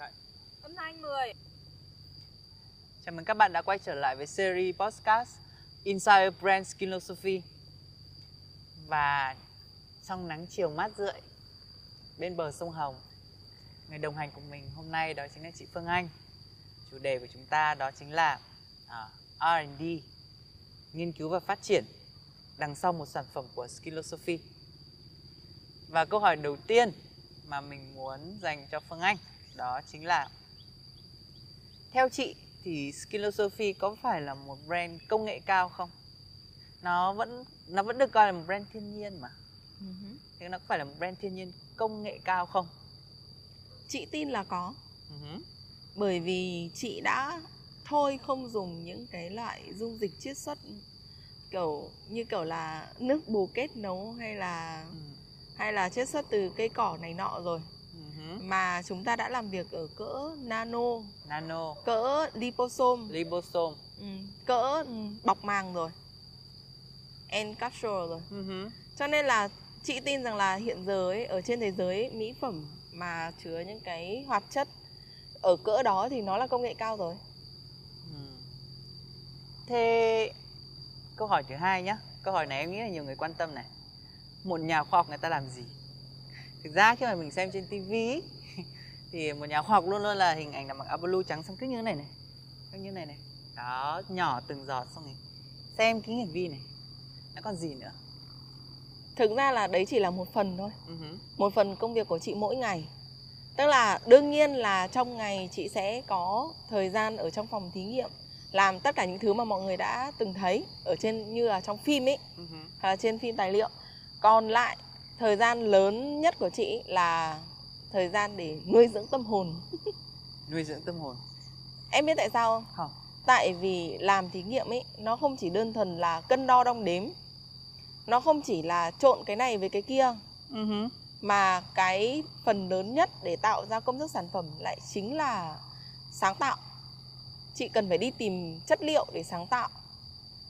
Chạy. Âm thanh 10 Chào mừng các bạn đã quay trở lại với series podcast Inside Brand Philosophy. Và trong nắng chiều mát rượi bên bờ sông Hồng Người đồng hành cùng mình hôm nay đó chính là chị Phương Anh. Chủ đề của chúng ta đó chính là uh, R&D Nghiên cứu và phát triển đằng sau một sản phẩm của Skillosophy Và câu hỏi đầu tiên mà mình muốn dành cho Phương Anh đó chính là theo chị thì Skillosophy có phải là một brand công nghệ cao không? Nó vẫn nó vẫn được coi là một brand thiên nhiên mà. uh-huh. Thế nó có phải là một brand thiên nhiên công nghệ cao không? Chị tin là có Uh-huh. Bởi vì chị đã thôi không dùng những cái loại dung dịch chiết xuất kiểu như kiểu là nước bù kết nấu hay là hay là chiết xuất từ cây cỏ này nọ rồi. Mà chúng ta đã làm việc ở cỡ nano Nano, cỡ liposome ribosome. ừ, cỡ ừ, bọc màng rồi encapsule rồi Uh-huh. cho nên là chị tin rằng là hiện giờ ấy ở trên thế giới mỹ phẩm mà chứa những cái hoạt chất ở cỡ đó thì nó là công nghệ cao rồi Ừ. Thế câu hỏi thứ hai nhá. Câu hỏi này em nghĩ là nhiều người quan tâm này. Một nhà khoa học người ta làm gì? Thực ra khi mà mình xem trên tivi thì một nhà khoa học luôn luôn là hình ảnh là mặc áo blue trắng xong cứ như thế này này. Cứ như này này. Đó, nhỏ từng giọt xong rồi xem kính hiển vi này. Nó còn gì nữa? thực ra là đấy chỉ là một phần thôi hứ. một phần công việc của chị mỗi ngày tức là đương nhiên là trong ngày chị sẽ có thời gian ở trong phòng thí nghiệm làm tất cả những thứ mà mọi người đã từng thấy ở trên như là trong phim ấy hoặc là trên phim tài liệu còn lại thời gian lớn nhất của chị là thời gian để nuôi dưỡng tâm hồn Nuôi dưỡng tâm hồn. em biết tại sao không Không. tại vì làm thí nghiệm ấy nó không chỉ đơn thuần là cân đo đong đếm nó không chỉ là trộn cái này với cái kia hứ. mà cái phần lớn nhất để tạo ra công thức sản phẩm lại chính là sáng tạo chị cần phải đi tìm chất liệu để sáng tạo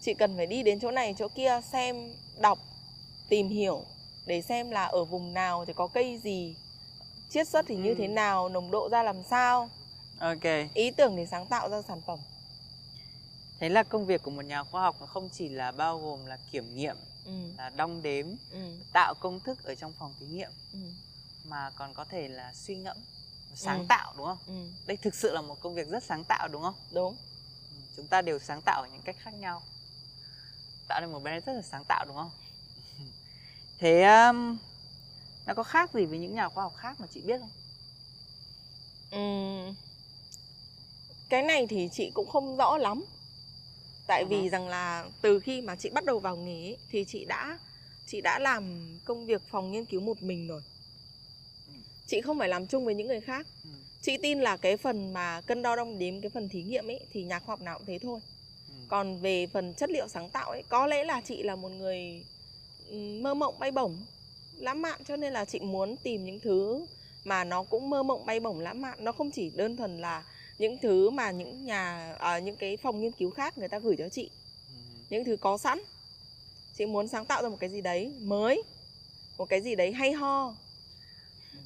chị cần phải đi đến chỗ này chỗ kia xem đọc tìm hiểu để xem là ở vùng nào thì có cây gì chiết xuất thì như Ừ. thế nào nồng độ ra làm sao. Ok. ý tưởng để sáng tạo ra sản phẩm. Thế là công việc của một nhà khoa học nó không chỉ là bao gồm là kiểm nghiệm, ừ, là đong đếm, ừ, tạo công thức ở trong phòng thí nghiệm ừ, mà còn có thể là suy ngẫm sáng Ừ. tạo đúng không? Ừ, đây thực sự là một công việc rất sáng tạo đúng không? Đúng. Ừ, chúng ta đều sáng tạo ở những cách khác nhau. Tạo nên một brand rất là sáng tạo đúng không thế um, nó có khác gì với những nhà khoa học khác mà chị biết không Ừm, cái này thì chị cũng không rõ lắm tại vì hứ. rằng là từ khi mà chị bắt đầu vào nghề ấy, thì chị đã chị đã làm công việc phòng nghiên cứu một mình rồi chị không phải làm chung với những người khác ừ. chị tin là cái phần mà cân đo đong đếm cái phần thí nghiệm ấy thì nhà khoa học nào cũng thế thôi Ừ. còn về phần chất liệu sáng tạo ấy có lẽ là chị là một người mơ mộng bay bổng lãng mạn cho nên là chị muốn tìm những thứ mà nó cũng mơ mộng bay bổng lãng mạn. Nó không chỉ đơn thuần là những thứ mà những nhà à, những cái phòng nghiên cứu khác người ta gửi cho chị. Những thứ có sẵn. Chị muốn sáng tạo ra một cái gì đấy mới một cái gì đấy hay ho.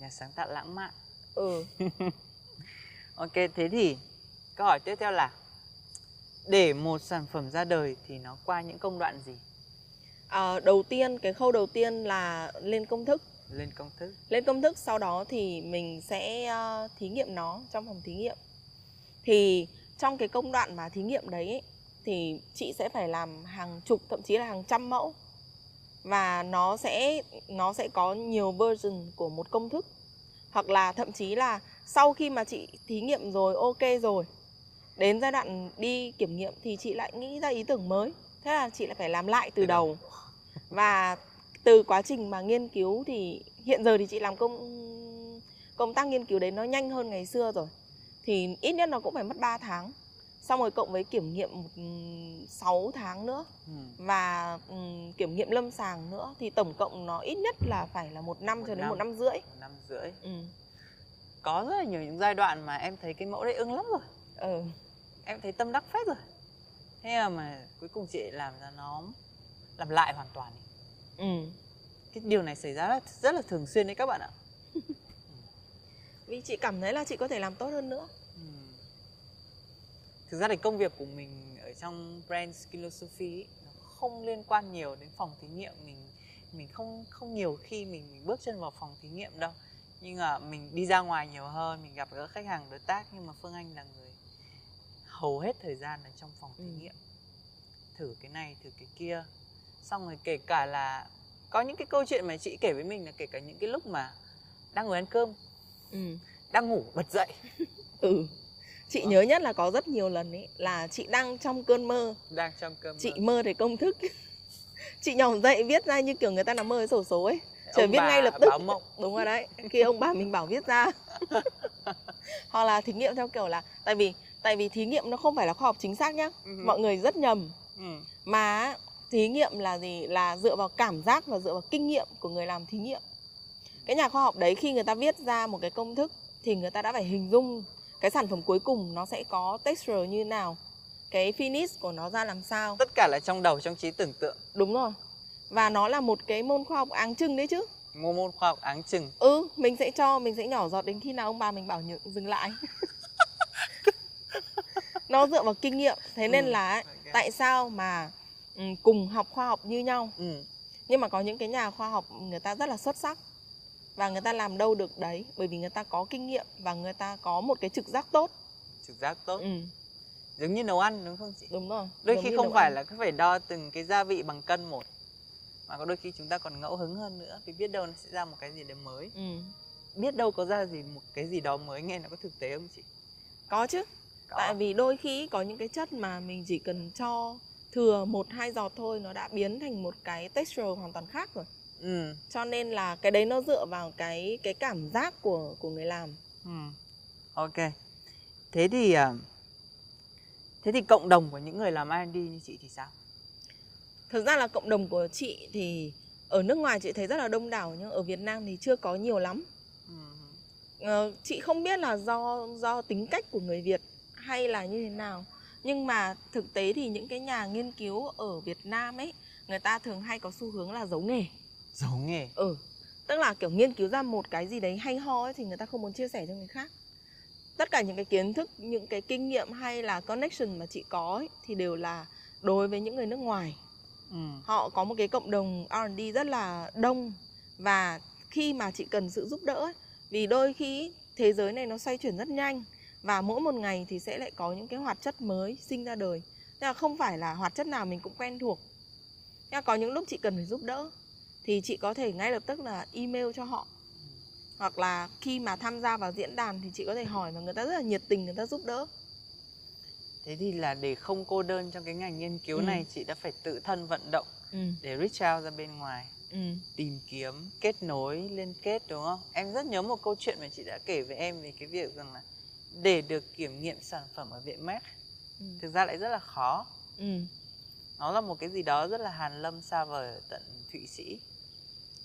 Nhà sáng tạo lãng mạn. Ừ. Ok thế thì câu hỏi tiếp theo là để một sản phẩm ra đời thì nó qua những công đoạn gì à, đầu tiên cái khâu đầu tiên là lên công thức. Lên công thức. Lên công thức sau đó thì mình sẽ ờ, thí nghiệm nó trong phòng thí nghiệm. Thì trong cái công đoạn mà thí nghiệm đấy ấy, thì chị sẽ phải làm hàng chục thậm chí là hàng trăm mẫu. Và nó sẽ nó sẽ có nhiều version của một công thức. Hoặc là thậm chí là sau khi mà chị thí nghiệm rồi ok rồi đến giai đoạn đi kiểm nghiệm thì chị lại nghĩ ra ý tưởng mới. Thế là chị lại phải làm lại Từ đầu. Và từ quá trình mà nghiên cứu thì hiện giờ thì chị làm công công tác nghiên cứu đấy nó nhanh hơn ngày xưa rồi. Thì ít nhất nó cũng phải mất 3 tháng. Xong rồi cộng với kiểm nghiệm một 6 tháng nữa. Ừ. và kiểm nghiệm lâm sàng nữa. Thì tổng cộng nó ít nhất là phải là một năm Một cho đến năm. một năm rưỡi. Một năm rưỡi. Ừ. có rất là nhiều những giai đoạn mà em thấy cái mẫu đấy ưng lắm rồi. Ừ. em thấy tâm đắc phết rồi. Thế mà, mà cuối cùng chị làm ra nó làm lại hoàn toàn Ừ. cái điều này xảy ra rất, là thường xuyên đấy các bạn ạ. Vì chị cảm thấy là chị có thể làm tốt hơn nữa. Ừ. Thực ra thì công việc của mình ở trong brand philosophy nó không liên quan nhiều đến phòng thí nghiệm. Mình mình không không nhiều khi mình, mình bước chân vào phòng thí nghiệm đâu. Nhưng mà mình đi ra ngoài nhiều hơn mình gặp gỡ khách hàng đối tác. Nhưng mà Phương Anh là người hầu hết thời gian ở trong phòng thí Ừ. nghiệm. Thử cái này thử cái kia xong rồi kể cả là có những cái câu chuyện mà chị kể với mình là kể cả những cái lúc mà đang ngồi ăn cơm ừ. đang ngủ bật dậy. Ừ. Chị Ờ. nhớ nhất là có rất nhiều lần ấy là chị đang trong cơn mơ. Đang trong cơm chị mơ. thấy công thức. Chị nhỏm dậy viết ra như kiểu người ta nằm mơ với sổ số ấy. Trời viết ngay lập tức. báo mộng. Đúng rồi đấy khi ông bà mình bảo viết ra. Hoặc là thí nghiệm theo kiểu là tại vì tại vì thí nghiệm nó không phải là khoa học chính xác nhá. Ừ. mọi người rất nhầm. Ừ. mà thí nghiệm là gì? Là dựa vào cảm giác và dựa vào kinh nghiệm của người làm thí nghiệm. Cái nhà khoa học đấy khi người ta viết ra một cái công thức thì người ta đã phải hình dung cái sản phẩm cuối cùng nó sẽ có texture như nào cái finish của nó ra làm sao. Tất cả là trong đầu trong trí tưởng tượng. Đúng rồi. Và nó là một cái môn khoa học áng chừng đấy chứ. Mô môn khoa học áng chừng. Ừ mình sẽ cho mình sẽ nhỏ giọt đến khi nào ông bà mình bảo nhự, dừng lại. Nó dựa vào kinh nghiệm. Thế nên Ừ, là tại sao mà cùng học khoa học như nhau ừ. nhưng mà có những cái nhà khoa học người ta rất là xuất sắc và người ta làm đâu được đấy bởi vì người ta có kinh nghiệm và người ta có một cái trực giác tốt trực giác tốt ừ, giống như nấu ăn đúng không chị đúng rồi đôi Giống khi không phải ăn. là cứ phải đo từng cái gia vị bằng cân một mà có đôi khi chúng ta còn ngẫu hứng hơn nữa vì biết đâu nó sẽ ra một cái gì đấy mới ừ. biết đâu có ra gì một cái gì đó mới nghe nó có thực tế không chị có chứ có. tại vì đôi khi có những cái chất mà mình chỉ cần cho thừa một hai giọt thôi nó đã biến thành một cái texture hoàn toàn khác rồi. Ừ. cho nên là cái đấy nó dựa vào cái cái cảm giác của của người làm. Ừ. Ok. Thế thì à, thế thì cộng đồng của những người làm R&D như chị thì sao? Thực ra là cộng đồng của chị thì ở nước ngoài chị thấy rất là đông đảo nhưng ở Việt Nam thì chưa có nhiều lắm. Ừ. Ờ, chị không biết là do do tính cách của người Việt hay là như thế nào nhưng mà thực tế thì những cái nhà nghiên cứu ở Việt Nam ấy người ta thường hay có xu hướng là giấu nghề. Giấu nghề? Ừ tức là kiểu nghiên cứu ra một cái gì đấy hay ho ấy, thì người ta không muốn chia sẻ cho người khác. Tất cả những cái kiến thức những cái kinh nghiệm hay là connection mà chị có ấy, thì đều là đối với những người nước ngoài. Ừ. họ có một cái cộng đồng R&D rất là đông và khi mà chị cần sự giúp đỡ ấy, vì đôi khi thế giới này nó xoay chuyển rất nhanh và mỗi một ngày thì sẽ lại có những cái hoạt chất mới sinh ra đời Nên là không phải là hoạt chất nào mình cũng quen thuộc Nhưng mà có những lúc chị cần phải giúp đỡ thì chị có thể ngay lập tức là email cho họ hoặc là khi mà tham gia vào diễn đàn thì chị có thể hỏi và người ta rất là nhiệt tình người ta giúp đỡ thế thì là để không cô đơn trong cái ngành nghiên cứu Ừ. này chị đã phải tự thân vận động ừ. để reach out ra bên ngoài Ừ. tìm kiếm kết nối liên kết đúng không em rất nhớ một câu chuyện mà chị đã kể với em về cái việc rằng là để được kiểm nghiệm sản phẩm ở viện Merck Ừ. thực ra lại rất là khó Ừ. nó là một cái gì đó rất là hàn lâm xa vời ở tận thụy sĩ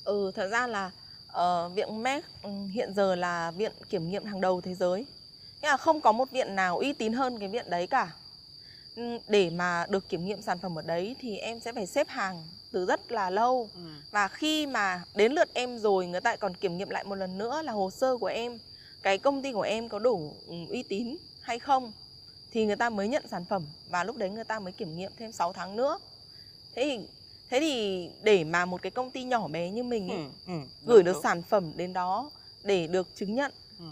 Ừ, thật ra là ờ, viện Merck ừ, hiện giờ là viện kiểm nghiệm hàng đầu thế giới. Nhưng mà không có một viện nào uy tín hơn cái viện đấy cả. Ừ, Để mà được kiểm nghiệm sản phẩm ở đấy thì em sẽ phải xếp hàng từ rất là lâu. ừ. Và khi mà đến lượt em rồi người ta còn kiểm nghiệm lại một lần nữa là hồ sơ của em, cái công ty của em có đủ ừ, uy tín hay không thì người ta mới nhận sản phẩm và lúc đấy người ta mới kiểm nghiệm thêm 6 tháng nữa. Thế thì thế thì để mà một cái công ty nhỏ bé như mình ấy, Ừ, ừ, gửi đúng, được đúng. sản phẩm đến đó để được chứng nhận Ừ,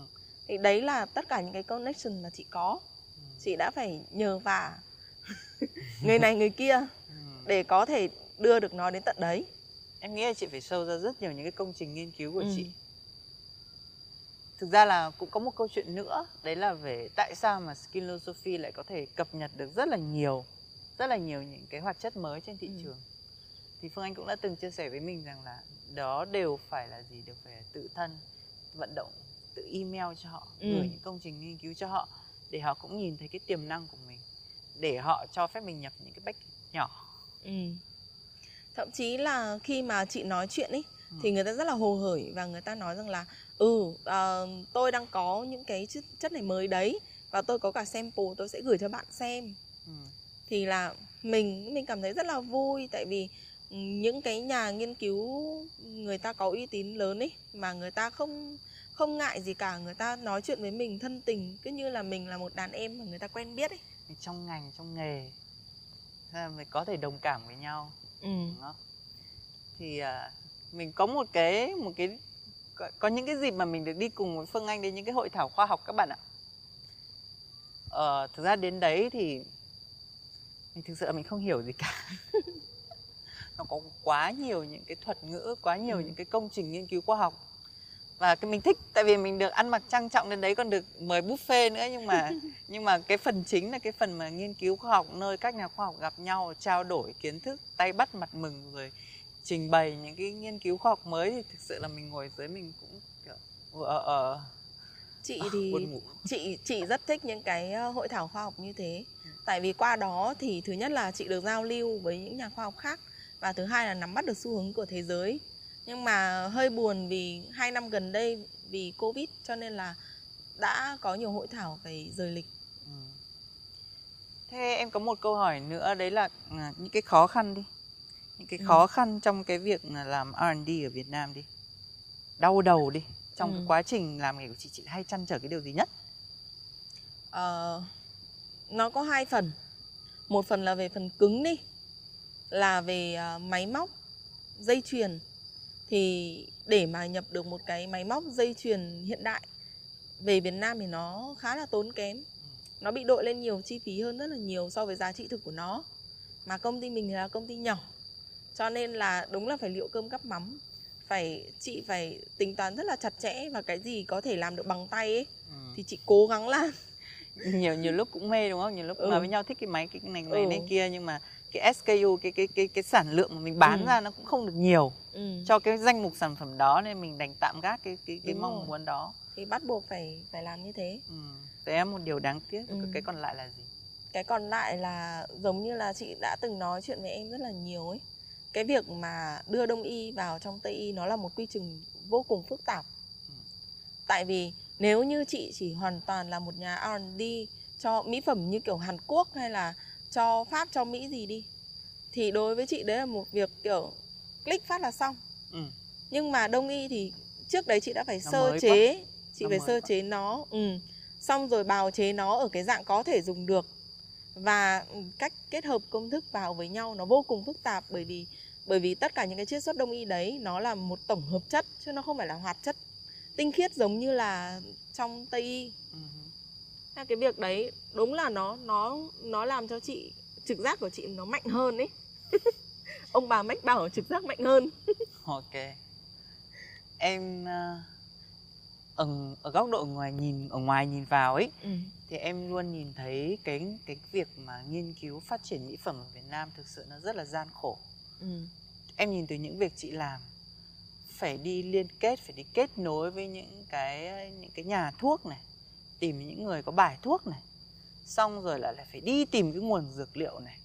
thì đấy là tất cả những cái connection mà chị có ừ, chị đã phải nhờ vả người này người kia ừ. để có thể đưa được nó đến tận đấy em nghĩ là chị phải sâu ra rất nhiều những cái công trình nghiên cứu của Ừ. chị thực ra là cũng có một câu chuyện nữa đấy là về tại sao mà Skillosophy lại có thể cập nhật được rất là nhiều rất là nhiều những cái hoạt chất mới trên thị Ừ. trường thì Phương Anh cũng đã từng chia sẻ với mình rằng là đó đều phải là gì đều phải là tự thân vận động tự email cho họ Ừ. gửi những công trình nghiên cứu cho họ để họ cũng nhìn thấy cái tiềm năng của mình để họ cho phép mình nhập những cái package nhỏ ừ. thậm chí là khi mà chị nói chuyện ấy Ừ. thì người ta rất là hồ hởi và người ta nói rằng là ừ ờ, tôi đang có những cái chất, chất này mới đấy và tôi có cả sample tôi sẽ gửi cho bạn xem ừ. thì là mình mình cảm thấy rất là vui tại vì ừ, những cái nhà nghiên cứu người ta có uy tín lớn ấy mà người ta không không ngại gì cả người ta nói chuyện với mình thân tình cứ như là mình là một đàn em mà người ta quen biết ấy trong ngành trong nghề mình có thể đồng cảm với nhau ừ. đúng không thì à, mình có một cái một cái có, có những cái dịp mà mình được đi cùng với Phương Anh đến những cái hội thảo khoa học các bạn ạ. Ờ, thực ra đến đấy thì mình thực sự là mình không hiểu gì cả. Nó có quá nhiều những cái thuật ngữ quá nhiều Ừ. những cái công trình nghiên cứu khoa học. Và cái mình thích tại vì mình được ăn mặc trang trọng đến đấy còn được mời buffet nữa nhưng mà nhưng mà cái phần chính là cái phần mà nghiên cứu khoa học nơi các nhà khoa học gặp nhau trao đổi kiến thức tay bắt mặt mừng rồi trình bày những cái nghiên cứu khoa học mới thì thực sự là mình ngồi dưới mình cũng kiểu ờ ờ. Chị thì buồn ngủ. chị chị rất thích những cái ờ, hội thảo khoa học như thế. Tại vì qua đó thì thứ nhất là chị được giao lưu với những nhà khoa học khác và thứ hai là nắm bắt được xu hướng của thế giới. Nhưng mà hơi buồn vì hai năm gần đây vì covid cho nên là đã có nhiều hội thảo phải rời lịch. Ừ. Thế em có một câu hỏi nữa đấy là à, những cái khó khăn đi. Những cái Ừ. khó khăn trong cái việc là làm R&D ở Việt Nam đi. Đau đầu đi. Trong cái Ừ. quá trình làm nghề của chị chị hay chăn trở cái điều gì nhất? Ờ, nó có hai phần một phần là về phần cứng đi là về ờ, máy móc dây chuyền thì để mà nhập được một cái máy móc dây chuyền hiện đại về Việt Nam thì nó khá là tốn kém nó bị đội lên nhiều chi phí hơn rất là nhiều so với giá trị thực của nó mà công ty mình thì là công ty nhỏ cho nên là đúng là phải liệu cơm gắp mắm phải chị phải tính toán rất là chặt chẽ và cái gì có thể làm được bằng tay ấy Ừ. thì chị cố gắng làm nhiều nhiều lúc cũng mê đúng không? Nhiều lúc Ừ. nói với nhau thích cái máy cái này này Ừ. này kia nhưng mà cái SKU cái cái cái cái sản lượng mà mình bán Ừ. ra nó cũng không được nhiều ừ. cho cái danh mục sản phẩm đó nên mình đành tạm gác cái cái cái Đúng mong rồi. muốn đó. thì bắt buộc phải phải làm như thế Ừ. Thế em một điều đáng tiếc Ừ. cái còn lại là gì? cái còn lại là giống như là chị đã từng nói chuyện với em rất là nhiều ấy cái việc mà đưa đông y vào trong tây y nó là một quy trình vô cùng phức tạp tại vì nếu như chị chỉ hoàn toàn là một nhà R&D cho mỹ phẩm như kiểu Hàn Quốc hay là cho Pháp cho Mỹ gì đi thì đối với chị đấy là một việc kiểu click phát là xong Ừ. nhưng mà đông y thì trước đấy chị đã phải Nó sơ chế chị Nó phải sơ quá. chế nó ừ. xong rồi bào chế nó ở cái dạng có thể dùng được và cách kết hợp công thức vào với nhau nó vô cùng phức tạp bởi vì bởi vì tất cả những cái chiết xuất đông y đấy nó là một tổng hợp chất chứ nó không phải là hoạt chất tinh khiết giống như là trong tây y. Thế cái việc đấy đúng là nó nó nó làm cho chị trực giác của chị nó mạnh hơn ấy ông bà mách bảo trực giác mạnh hơn Ok. Em ờ, ở ở góc độ ngoài nhìn ở ngoài nhìn vào ấy ừ. thì em luôn nhìn thấy cái cái việc mà nghiên cứu phát triển mỹ phẩm ở Việt Nam thực sự nó rất là gian khổ. Ừ. Em nhìn từ những việc chị làm phải đi liên kết, phải đi kết nối với những cái những cái nhà thuốc này, tìm những người có bài thuốc này. Xong rồi là lại phải đi tìm cái nguồn dược liệu này.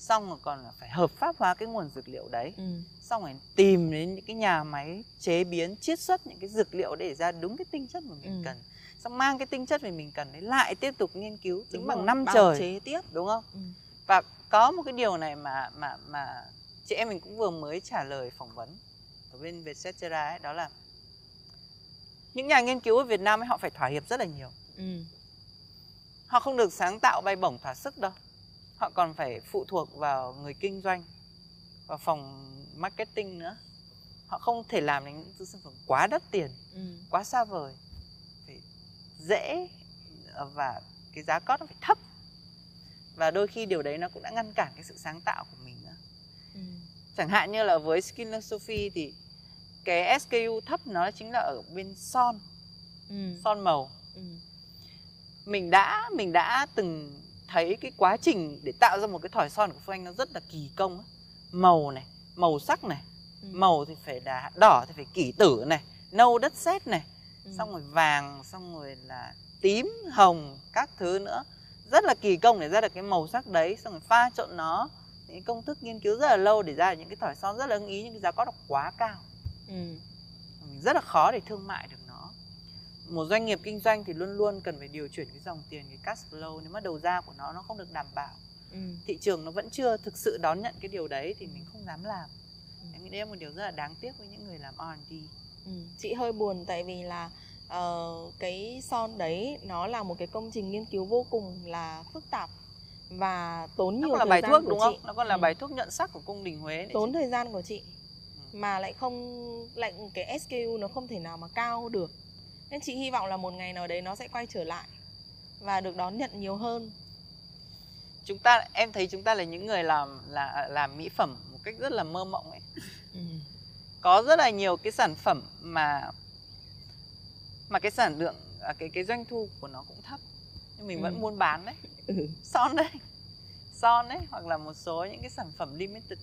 Xong rồi còn là phải hợp pháp hóa cái nguồn dược liệu đấy Ừ. xong rồi tìm đến những cái nhà máy chế biến chiết xuất những cái dược liệu để ra đúng cái tinh chất mà mình Ừ. cần xong mang cái tinh chất mà mình cần đấy lại tiếp tục nghiên cứu tính bằng năm trời chế tiếp đúng không ừ. và có một cái điều này mà mà mà chị em mình cũng vừa mới trả lời phỏng vấn ở bên Vietcetera ấy đó là những nhà nghiên cứu ở Việt Nam ấy họ phải thỏa hiệp rất là nhiều Ừ. họ không được sáng tạo bay bổng thỏa sức đâu họ còn phải phụ thuộc vào người kinh doanh vào phòng marketing nữa họ không thể làm những sản phẩm quá đắt tiền Ừ. quá xa vời phải dễ và cái giá cost nó phải thấp và đôi khi điều đấy nó cũng đã ngăn cản cái sự sáng tạo của mình nữa Ừ. chẳng hạn như là với Skin Sophie thì cái SKU thấp nó chính là ở bên son Ừ. son màu Ừ. mình đã mình đã từng thấy cái quá trình để tạo ra một cái thỏi son của Phương Anh nó rất là kỳ công màu này màu sắc này Ừ. màu thì phải là đỏ thì phải kỷ tử này nâu đất sét này Ừ. xong rồi vàng xong rồi là tím hồng các thứ nữa rất là kỳ công để ra được cái màu sắc đấy xong rồi pha trộn nó những công thức nghiên cứu rất là lâu để ra được những cái thỏi son rất là ưng ý nhưng cái giá có nó quá cao Ừ. rất là khó để thương mại được một doanh nghiệp kinh doanh thì luôn luôn cần phải điều chuyển cái dòng tiền cái cash flow nếu mà đầu ra của nó nó không được đảm bảo Ừ. thị trường nó vẫn chưa thực sự đón nhận cái điều đấy thì mình không dám làm Ừ. em nghĩ đấy là một điều rất là đáng tiếc với những người làm R&D Ừ. chị hơi buồn tại vì là uh, cái son đấy nó là một cái công trình nghiên cứu vô cùng là phức tạp và tốn nó nhiều còn là thời bài gian thuốc của đúng chị. không nó còn là Ừ. bài thuốc nhuận sắc của cung đình huế tốn chứ. thời gian của chị Ừ. mà lại không lại cái SKU nó không thể nào mà cao được nên chị hy vọng là một ngày nào đấy nó sẽ quay trở lại và được đón nhận nhiều hơn. Chúng ta em thấy chúng ta là những người làm là làm mỹ phẩm một cách rất là mơ mộng ấy. Có rất là nhiều cái sản phẩm mà mà cái sản lượng à, cái cái doanh thu của nó cũng thấp nhưng mình Ừ. vẫn muốn bán đấy. Ừ. son đấy. Son đấy hoặc là một số những cái sản phẩm limited.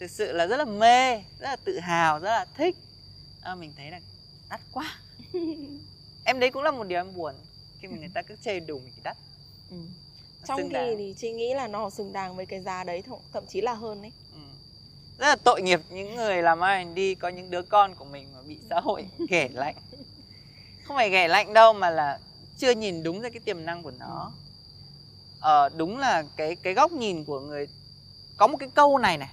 Thực sự là rất là mê rất là tự hào rất là thích. À, mình thấy là đắt quá. Em đấy cũng là một điều em buồn. Khi mà người ta cứ chê đủ mình đắt. Ừ. Nó trong khi thì chị nghĩ là nó xứng đáng với cái giá đấy thậm- thậm chí là hơn đấy Ừ. rất là tội nghiệp những người làm R&D có những đứa con của mình mà bị xã hội ghẻ lạnh. Không phải ghẻ lạnh đâu mà là chưa nhìn đúng ra cái tiềm năng của nó. Ờ, đúng là cái cái góc nhìn của người có một cái câu này này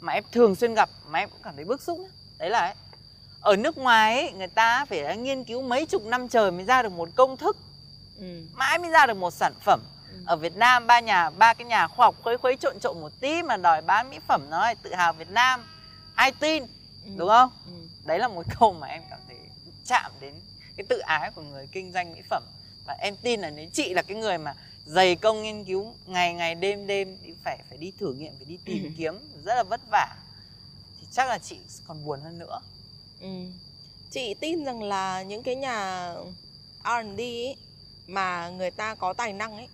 mà em thường xuyên gặp mà em cũng cảm thấy bức xúc nhá. đấy là ấy, ở nước ngoài ấy, người ta phải nghiên cứu mấy chục năm trời mới ra được một công thức ừ. mãi mới ra được một sản phẩm Ừ. ở Việt Nam ba nhà ba cái nhà khoa học khuấy khuấy trộn trộn một tí mà đòi bán mỹ phẩm nói tự hào Việt Nam ai tin Ừ. đúng không Ừ. đấy là một câu mà em cảm thấy chạm đến cái tự ái của người kinh doanh mỹ phẩm và em tin là nếu chị là cái người mà dày công nghiên cứu ngày ngày đêm đêm đi phải phải đi thử nghiệm phải đi tìm Ừ. kiếm rất là vất vả thì chắc là chị còn buồn hơn nữa Ừ. Chị tin rằng là những cái nhà R&D ấy, mà người ta có tài năng ấy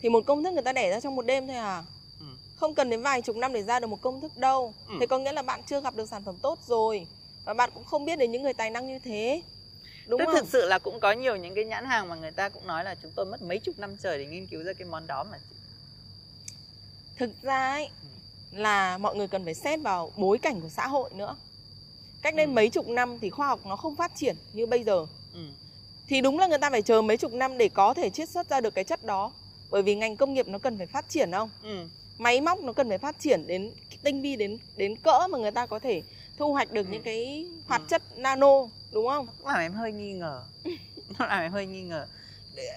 thì một công thức người ta đẻ ra trong một đêm thôi à. Ừ. Không cần đến vài chục năm để ra được một công thức đâu. Ừ. Thế có nghĩa là bạn chưa gặp được sản phẩm tốt rồi và bạn cũng không biết đến những người tài năng như thế. Đúng Tức không? thực sự là cũng có nhiều những cái nhãn hàng mà người ta cũng nói là chúng tôi mất mấy chục năm trời để nghiên cứu ra cái món đó mà chị Thực ra ấy là mọi người cần phải xét vào bối cảnh của xã hội nữa. Cách đây Ừ. mấy chục năm thì khoa học nó không phát triển như bây giờ. ừ. thì đúng là người ta phải chờ mấy chục năm để có thể chiết xuất ra được cái chất đó bởi vì ngành công nghiệp nó cần phải phát triển không Ừ. máy móc nó cần phải phát triển đến tinh vi đến đến cỡ mà người ta có thể thu hoạch được Ừ. những cái hoạt Ừ. chất nano đúng không cũng làm em hơi nghi ngờ nó làm em hơi nghi ngờ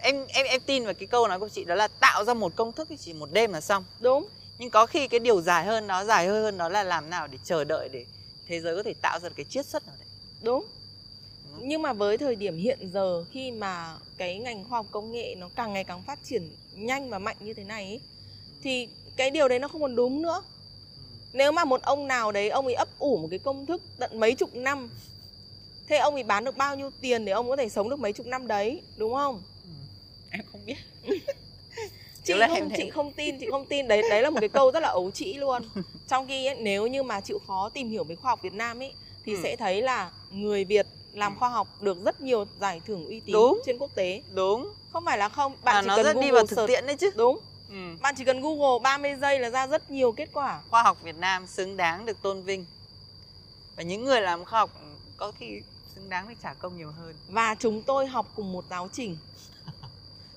em em em tin vào cái câu nói của chị đó là tạo ra một công thức thì chỉ một đêm là xong đúng nhưng có khi cái điều dài hơn nó dài hơn đó là làm nào để chờ đợi để thế giới có thể tạo ra cái chiết xuất nào đấy. Đúng. Nhưng mà với thời điểm hiện giờ khi mà cái ngành khoa học công nghệ nó càng ngày càng phát triển nhanh và mạnh như thế này ấy, thì cái điều đấy nó không còn đúng nữa. Ừ. nếu mà một ông nào đấy ông ấy ấp ủ một cái công thức tận mấy chục năm thế ông ấy bán được bao nhiêu tiền để ông có thể sống được mấy chục năm đấy đúng không? Ừ. em không biết chị là không em thấy- chị không tin chị không tin. Đấy đấy là một cái câu rất là ấu trĩ luôn. Trong khi ấy, nếu như mà chịu khó tìm hiểu về khoa học Việt Nam ấy thì Ừ. sẽ thấy là người Việt làm Ừ. khoa học được rất nhiều giải thưởng uy tín Đúng. trên quốc tế. Đúng. Không phải là không bạn à, chỉ nó cần rất Google đi vào thực search tiễn đấy chứ. Đúng. Ừ. bạn chỉ cần Google 30 giây là ra rất nhiều kết quả. Khoa học Việt Nam xứng đáng được tôn vinh. Và những người làm khoa học có khi xứng đáng được trả công nhiều hơn. Và chúng tôi học cùng một giáo trình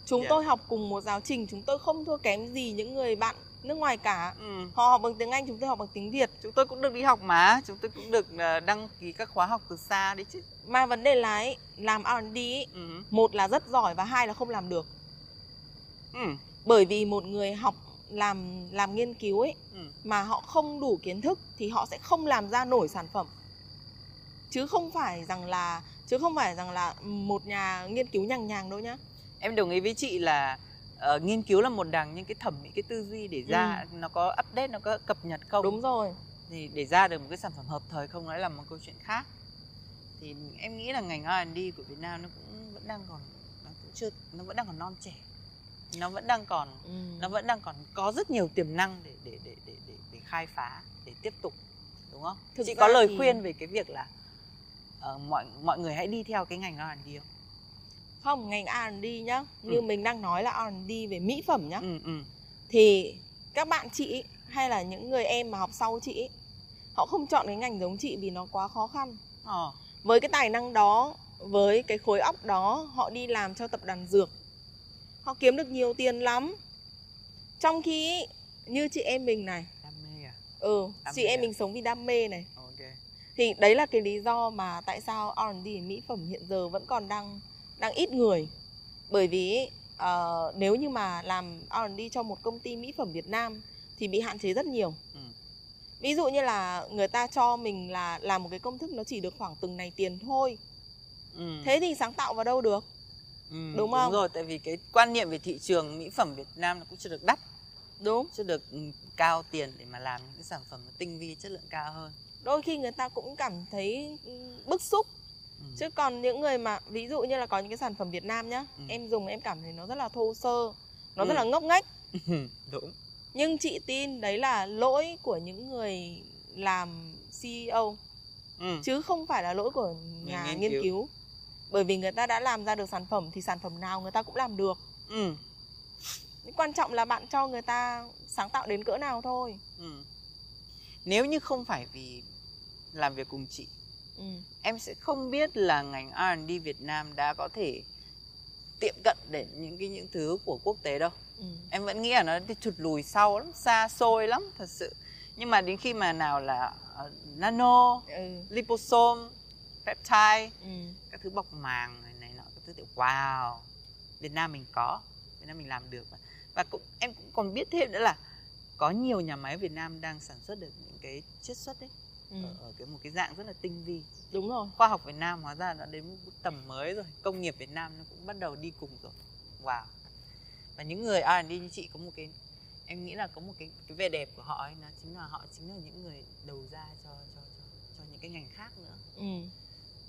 chúng Yeah. tôi học cùng một giáo trình chúng tôi không thua kém gì những người bạn nước ngoài cả ừ. họ học bằng tiếng Anh chúng tôi học bằng tiếng Việt chúng tôi cũng được đi học mà chúng tôi cũng được ờ, đăng ký các khóa học từ xa đấy chứ mà vấn đề là ấy, làm R&D ấy, ừ. một là rất giỏi và hai là không làm được Ừ. bởi vì một người học làm làm nghiên cứu ấy Ừ. mà họ không đủ kiến thức thì họ sẽ không làm ra nổi sản phẩm chứ không phải rằng là chứ không phải rằng là một nhà nghiên cứu nhằng nhàng đâu nhá em đồng ý với chị là ờ, nghiên cứu là một đằng nhưng cái thẩm mỹ cái tư duy để ra nó có update nó có cập nhật không? Đúng rồi. Thì để ra được một cái sản phẩm hợp thời không nói là một câu chuyện khác. Thì em nghĩ là ngành R&D của Việt Nam nó cũng vẫn đang còn nó cũng chưa nó vẫn đang còn non trẻ. Nó vẫn đang còn ừ. nó vẫn đang còn có rất nhiều tiềm năng để để để để để, để khai phá để tiếp tục đúng không? Thực chị có lời thì- khuyên về cái việc là ờ, mọi mọi người hãy đi theo cái ngành R&D không không ngành R&D nhá. Như Ừ. mình đang nói là R&D về mỹ phẩm nhá. Ừ ừ. Thì các bạn chị hay là những người em mà học sau chị họ không chọn cái ngành giống chị vì nó quá khó khăn. Ờ. Với cái tài năng đó với cái khối óc đó họ đi làm cho tập đoàn dược. Họ kiếm được nhiều tiền lắm. Trong khi như chị em mình này. Đam mê à? Ừ Đam chị em à? mình sống vì đam mê này. Ok. Thì đấy là cái lý do mà tại sao R&D mỹ phẩm hiện giờ vẫn còn đang đang ít người. Bởi vì uh, nếu như mà làm R&D cho một công ty mỹ phẩm Việt Nam thì bị hạn chế rất nhiều. Ừ. ví dụ như là người ta cho mình là làm một cái công thức nó chỉ được khoảng từng này tiền thôi. Ừ. thế thì sáng tạo vào đâu được? Ừ, đúng không? đúng rồi tại vì cái quan niệm về thị trường mỹ phẩm Việt Nam nó cũng chưa được đắt. Đúng. Chưa được ừ, cao tiền để mà làm những cái sản phẩm tinh vi chất lượng cao hơn. Đôi khi người ta cũng cảm thấy ừ, bức xúc ừ. chứ còn những người mà ví dụ như là có những cái sản phẩm Việt Nam nhá ừ. em dùng em cảm thấy nó rất là thô sơ nó ừ. rất là ngốc nghếch đúng nhưng chị tin đấy là lỗi của những người làm CEO ừ. chứ không phải là lỗi của nhà nghiên, nghiên cứu. cứu bởi vì người ta đã làm ra được sản phẩm thì sản phẩm nào người ta cũng làm được ừ. quan trọng là bạn cho người ta sáng tạo đến cỡ nào thôi ừ. nếu như không phải vì làm việc cùng chị ừ. em sẽ không biết là ngành R&D Việt Nam đã có thể tiệm cận đến những cái những thứ của quốc tế đâu ừ. em vẫn nghĩ là nó đi thụt lùi sau lắm xa xôi lắm thật sự nhưng mà đến khi mà nào là uh, nano ừ. liposome peptide ừ. các thứ bọc màng này, này nọ các thứ kiểu wow Việt Nam mình có Việt Nam mình làm được và, và cũng em cũng còn biết thêm nữa là có nhiều nhà máy Việt Nam đang sản xuất được những cái chiết xuất đấy ừ. ở, ở cái một cái dạng rất là tinh vi. Đúng rồi. Khoa học Việt Nam hóa ra đã đến một tầm mới rồi. Công nghiệp Việt Nam nó cũng bắt đầu đi cùng rồi. Wow. Và những người R&D như chị có một cái em nghĩ là có một cái cái vẻ đẹp của họ ấy nó chính là họ chính là những người đầu ra cho cho cho, cho những cái ngành khác nữa. Ừ.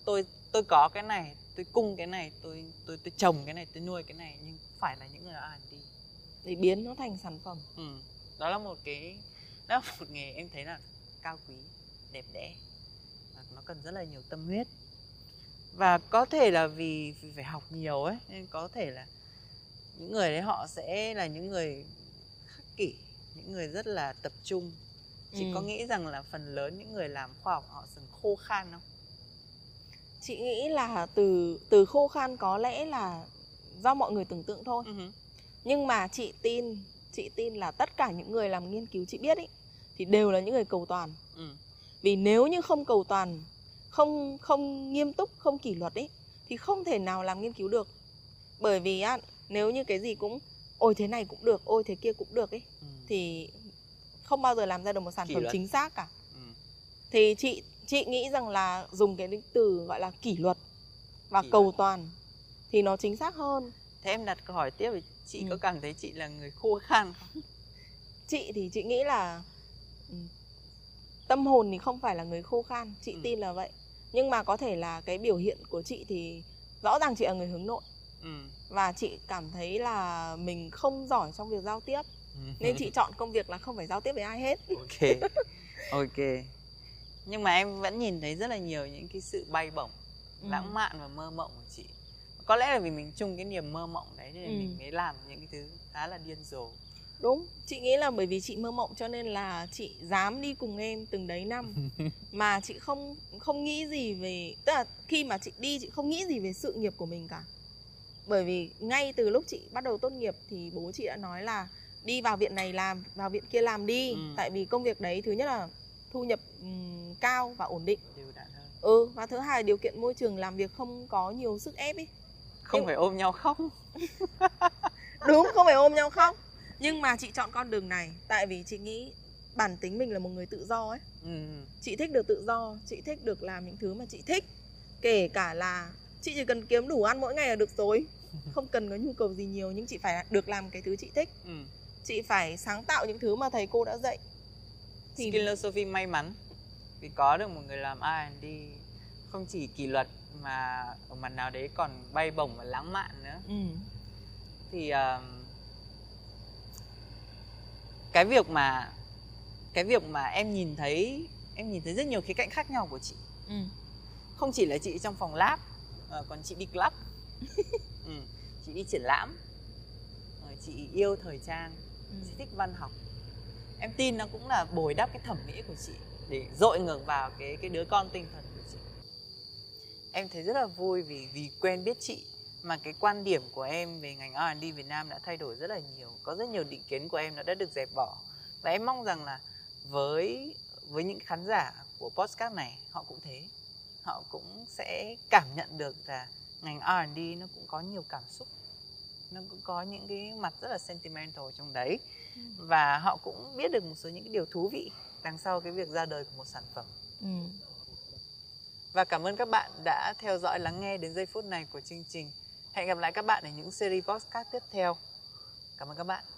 tôi tôi có cái này tôi cung cái này tôi tôi tôi trồng cái này tôi nuôi cái này nhưng phải là những người R&D để biến nó thành sản phẩm. Ừ. đó là một cái đó là một nghề em thấy là cao quý đẹp đẽ. Và nó cần rất là nhiều tâm huyết. Và có thể là vì, vì phải học nhiều ấy nên có thể là những người đấy họ sẽ là những người khắc kỷ những người rất là tập trung. Chị ừ. có nghĩ rằng là phần lớn những người làm khoa học họ thường khô khan không? Chị nghĩ là từ từ khô khan có lẽ là do mọi người tưởng tượng thôi. Uh-huh. nhưng mà chị tin chị tin là tất cả những người làm nghiên cứu chị biết ý thì đều là những người cầu toàn. Uh vì nếu như không cầu toàn không không nghiêm túc không kỷ luật ấy thì không thể nào làm nghiên cứu được bởi vì á nếu như cái gì cũng ôi thế này cũng được ôi thế kia cũng được ấy ừ. thì không bao giờ làm ra được một sản kỷ phẩm luật. chính xác cả ừ. thì chị chị nghĩ rằng là dùng cái từ gọi là kỷ luật và kỷ cầu luật. toàn thì nó chính xác hơn thế em đặt câu hỏi tiếp thì chị ừ. có cảm thấy chị là người khô khan không chị thì chị nghĩ là ừ, tâm hồn thì không phải là người khô khan chị ừ. tin là vậy nhưng mà có thể là cái biểu hiện của chị thì rõ ràng chị là người hướng nội ừ. và chị cảm thấy là mình không giỏi trong việc giao tiếp ừ. nên chị chọn công việc là không phải giao tiếp với ai hết ok ok nhưng mà em vẫn nhìn thấy rất là nhiều những cái sự bay bổng ừ. lãng mạn và mơ mộng của chị có lẽ là vì mình chung cái niềm mơ mộng đấy nên ừ. mình mới làm những cái thứ khá là điên rồ đúng chị nghĩ là bởi vì chị mơ mộng cho nên là chị dám đi cùng em từng đấy năm. Mà chị không không nghĩ gì về tức là khi mà chị đi chị không nghĩ gì về sự nghiệp của mình cả. Bởi vì ngay từ lúc chị bắt đầu tốt nghiệp thì bố chị đã nói là đi vào viện này làm vào viện kia làm đi. Ừ. tại vì công việc đấy thứ nhất là thu nhập um, cao và ổn định. Ừ và thứ hai điều kiện môi trường làm việc không có nhiều sức ép ấy không Nhưng... phải ôm nhau khóc. Đúng không phải ôm nhau khóc nhưng mà chị chọn con đường này tại vì chị nghĩ bản tính mình là một người tự do ấy. Ừ. chị thích được tự do chị thích được làm những thứ mà chị thích. Kể cả là chị chỉ cần kiếm đủ ăn mỗi ngày là được rồi. Không cần có nhu cầu gì nhiều nhưng chị phải được làm cái thứ chị thích. Ừ. chị phải sáng tạo những thứ mà thầy cô đã dạy. Thì Skillosophy may mắn. Vì có được một người làm R&D không chỉ kỷ luật mà ở mặt nào đấy còn bay bổng và lãng mạn nữa. Ừ. thì uh, cái việc mà cái việc mà em nhìn thấy em nhìn thấy rất nhiều khía cạnh khác nhau của chị ừ. không chỉ là chị trong phòng lab uh, còn chị đi club ừ. chị đi triển lãm uh, chị yêu thời trang ừ. chị thích văn học em tin nó cũng là bồi đắp cái thẩm mỹ của chị để dội ngược vào cái cái đứa con tinh thần của chị em thấy rất là vui vì vì quen biết chị mà cái quan điểm của em về ngành R&D Việt Nam đã thay đổi rất là nhiều có rất nhiều định kiến của em nó đã được dẹp bỏ. Và em mong rằng là với với những khán giả của podcast này họ cũng thế. Họ cũng sẽ cảm nhận được là ngành R&D nó cũng có nhiều cảm xúc nó cũng có những cái mặt rất là sentimental trong đấy. Ừ. và họ cũng biết được một số những cái điều thú vị đằng sau cái việc ra đời của một sản phẩm. Ừ. và cảm ơn các bạn đã theo dõi lắng nghe đến giây phút này của chương trình hẹn gặp lại các bạn ở những series podcast tiếp theo. Cảm ơn các bạn.